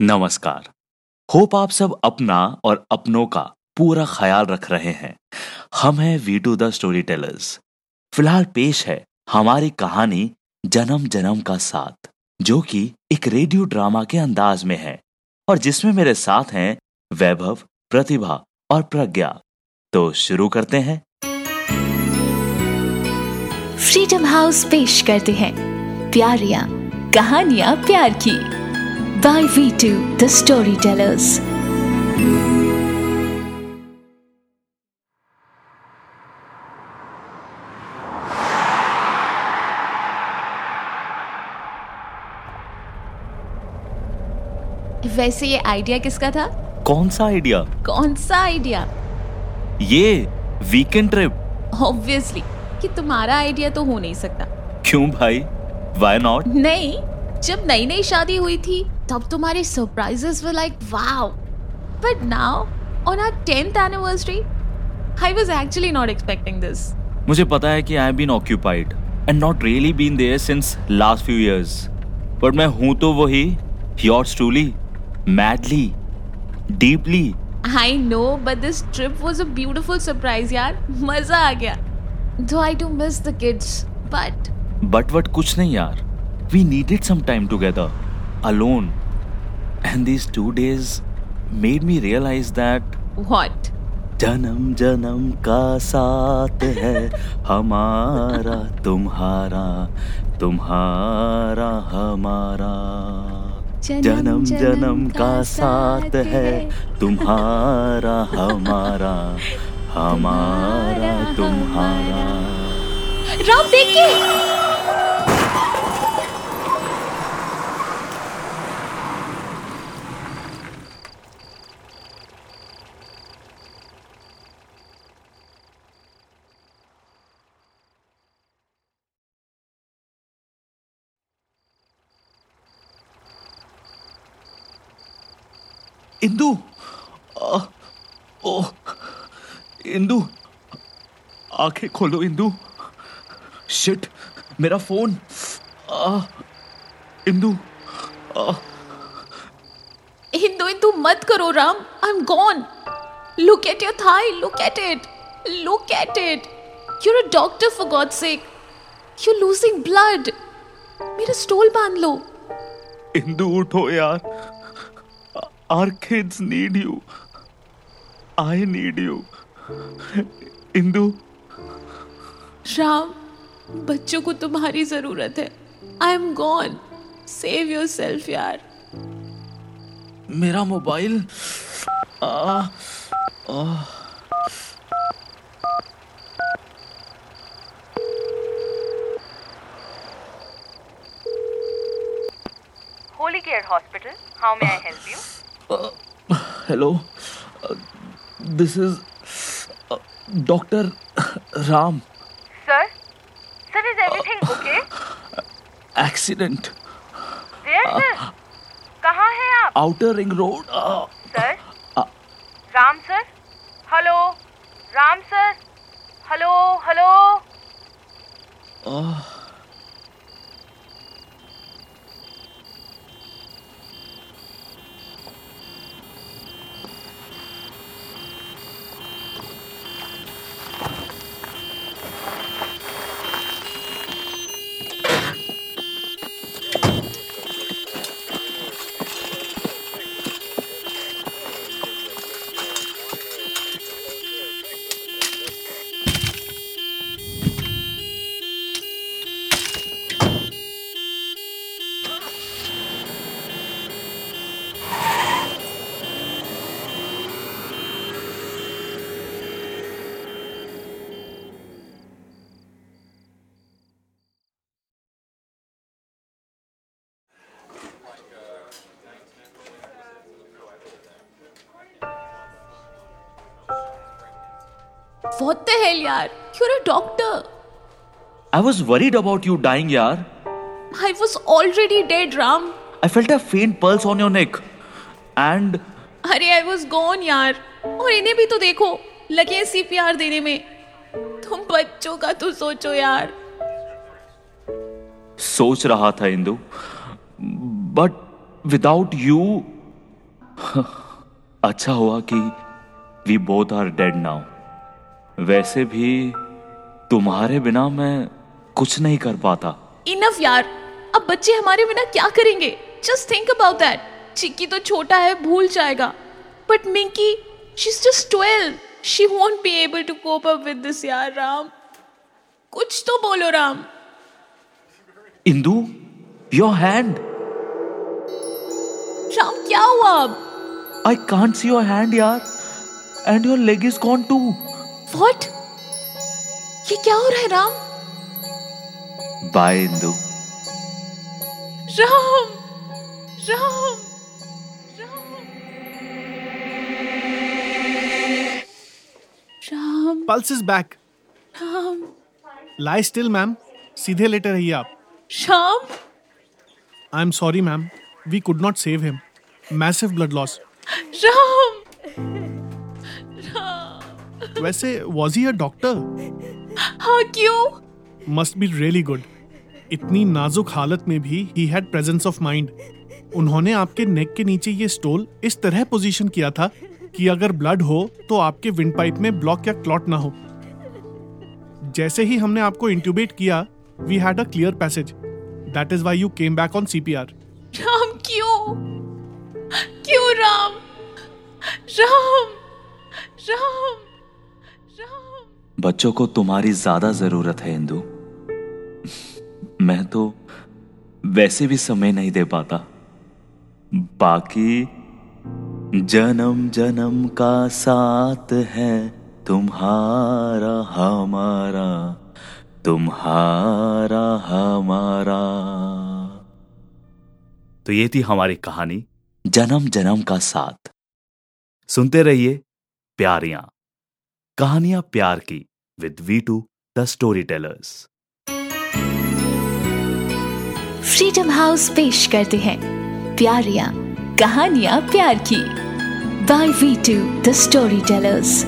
नमस्कार। होप आप सब अपना और अपनों का पूरा ख्याल रख रहे हैं। हम हैं we two the story tellers फ़िलहाल पेश है हमारी कहानी जन्म जन्म का साथ, जो कि एक रेडियो ड्रामा के अंदाज में है और जिसमें मेरे साथ हैं वैभव, प्रतिभा और प्रज्ञा। तो शुरू करते हैं। फ्रीडम हाउस पेश करते हैं। प्यारियाँ, कहानियाँ प्यार की। टू द स्टोरी टेलर्स वैसे ये आइडिया किसका था? कौन सा आइडिया कौन सा आइडिया ये वीकेंड ट्रिप ऑब्वियसली कि तुम्हारा आइडिया तो हो नहीं सकता। क्यों भाई? वाई नॉट नहीं जब नई नई शादी हुई थी तब तुम्हारे surprises were like wow but now on our 10th anniversary I was actually not expecting this मुझे पता है कि I have been occupied and not really been there since last few years but मैं हूँ तो वही yours truly madly deeply I know but this trip was a beautiful surprise यार मज़ा आ गया though I do miss the kids but but what कुछ नहीं यार we needed some time together alone and these two days made me realise that what जन्म जन्म का साथ है हमारा तुम्हारा तुम्हारा हमारा जन्म जन्म का साथ है तुम्हारा हमारा हमारा तुम्हारा राम देखिए इंदु ओ इंदु आँखें खोलो इंदु। शिट मेरा फ़ोन। इंदु हिंदू हिंदू मत करो Ram I am gonna look at your thigh look at it look at it you're a doctor for god's sake you're losing blood मेरा स्टोल बाँध लो। इंदु उठो यार। Our kids need you I need you Indu. Ram बच्चों को तुम्हारी ज़रूरत है। I am gonna save yourself यार। मेरा मोबाइल। आ, Holy Care Hospital. How may I help you? Hello this is doctor Ram Sir? Sir, is everything okay? Accident? कहाँ हैं आप? Outer ring road Sir? Ram sir? Hello? Ram sir? Hello? Hello? What the hell यार। You're a doctor I was worried about you dying यार। I was already dead Ram I felt a faint pulse on your neck and अरे I was gone यार। और इन्हें भी तो देखो। लगे हैं सीपीआर देने में। तुम बच्चों का तो सोचो यार। सोच रहा था इंदु। बट विदाउट यू अच्छा हुआ कि we both are dead now वैसे भी तुम्हारे बिना मैं कुछ नहीं कर पाता। इनफ यार। अब बच्चे हमारे बिना क्या करेंगे? Just think about that Chikki तो छोटा है भूल जाएगा। But Minki she is just twelve she won't be able to cope up with this यार राम। कुछ तो बोलो राम। इंदु योर हैंड राम क्या हुआ अब? I can't see your hand यार। And your leg is gone to what ये क्या हो रहा है Ram? Bye Indu Ram! Ram! Ram! Ram! Pulse is back Ram! Lie still ma'am सीधे लेटे रहिए आप। Ram! I am sorry ma'am we could not save him massive blood loss Ram! वैसे वॉज़ ही अ डॉक्टर हाँ क्यों? Must be really good इतनी नाजुक हालत में भी he had presence of mind उन्होंने आपके नेक के नीचे ये स्टोल इस तरह पोजीशन किया था कि अगर ब्लड हो तो आपके विंड पाइप में ब्लॉक या क्लॉट ना हो। जैसे ही हमने आपको इंट्यूबेट किया we had a clear passage that is why you came back on CPR Ram क्यों? क्यों राम राम? राम राम। बच्चों को तुम्हारी ज़्यादा ज़रूरत है इंदु। मैं तो वैसे भी समय नहीं दे पाता। बाकी जन्म जन्म का साथ है तुम्हारा हमारा तुम्हारा हमारा। तो ये थी हमारी कहानी। जन्म जन्म का साथ। सुनते रहिए प्यारियाँ। कहानियाँ प्यार की। Two the storytellers freedom house पेश करते हैं। प्यारिया, कहानियाँ प्यार की। By we two the storytellers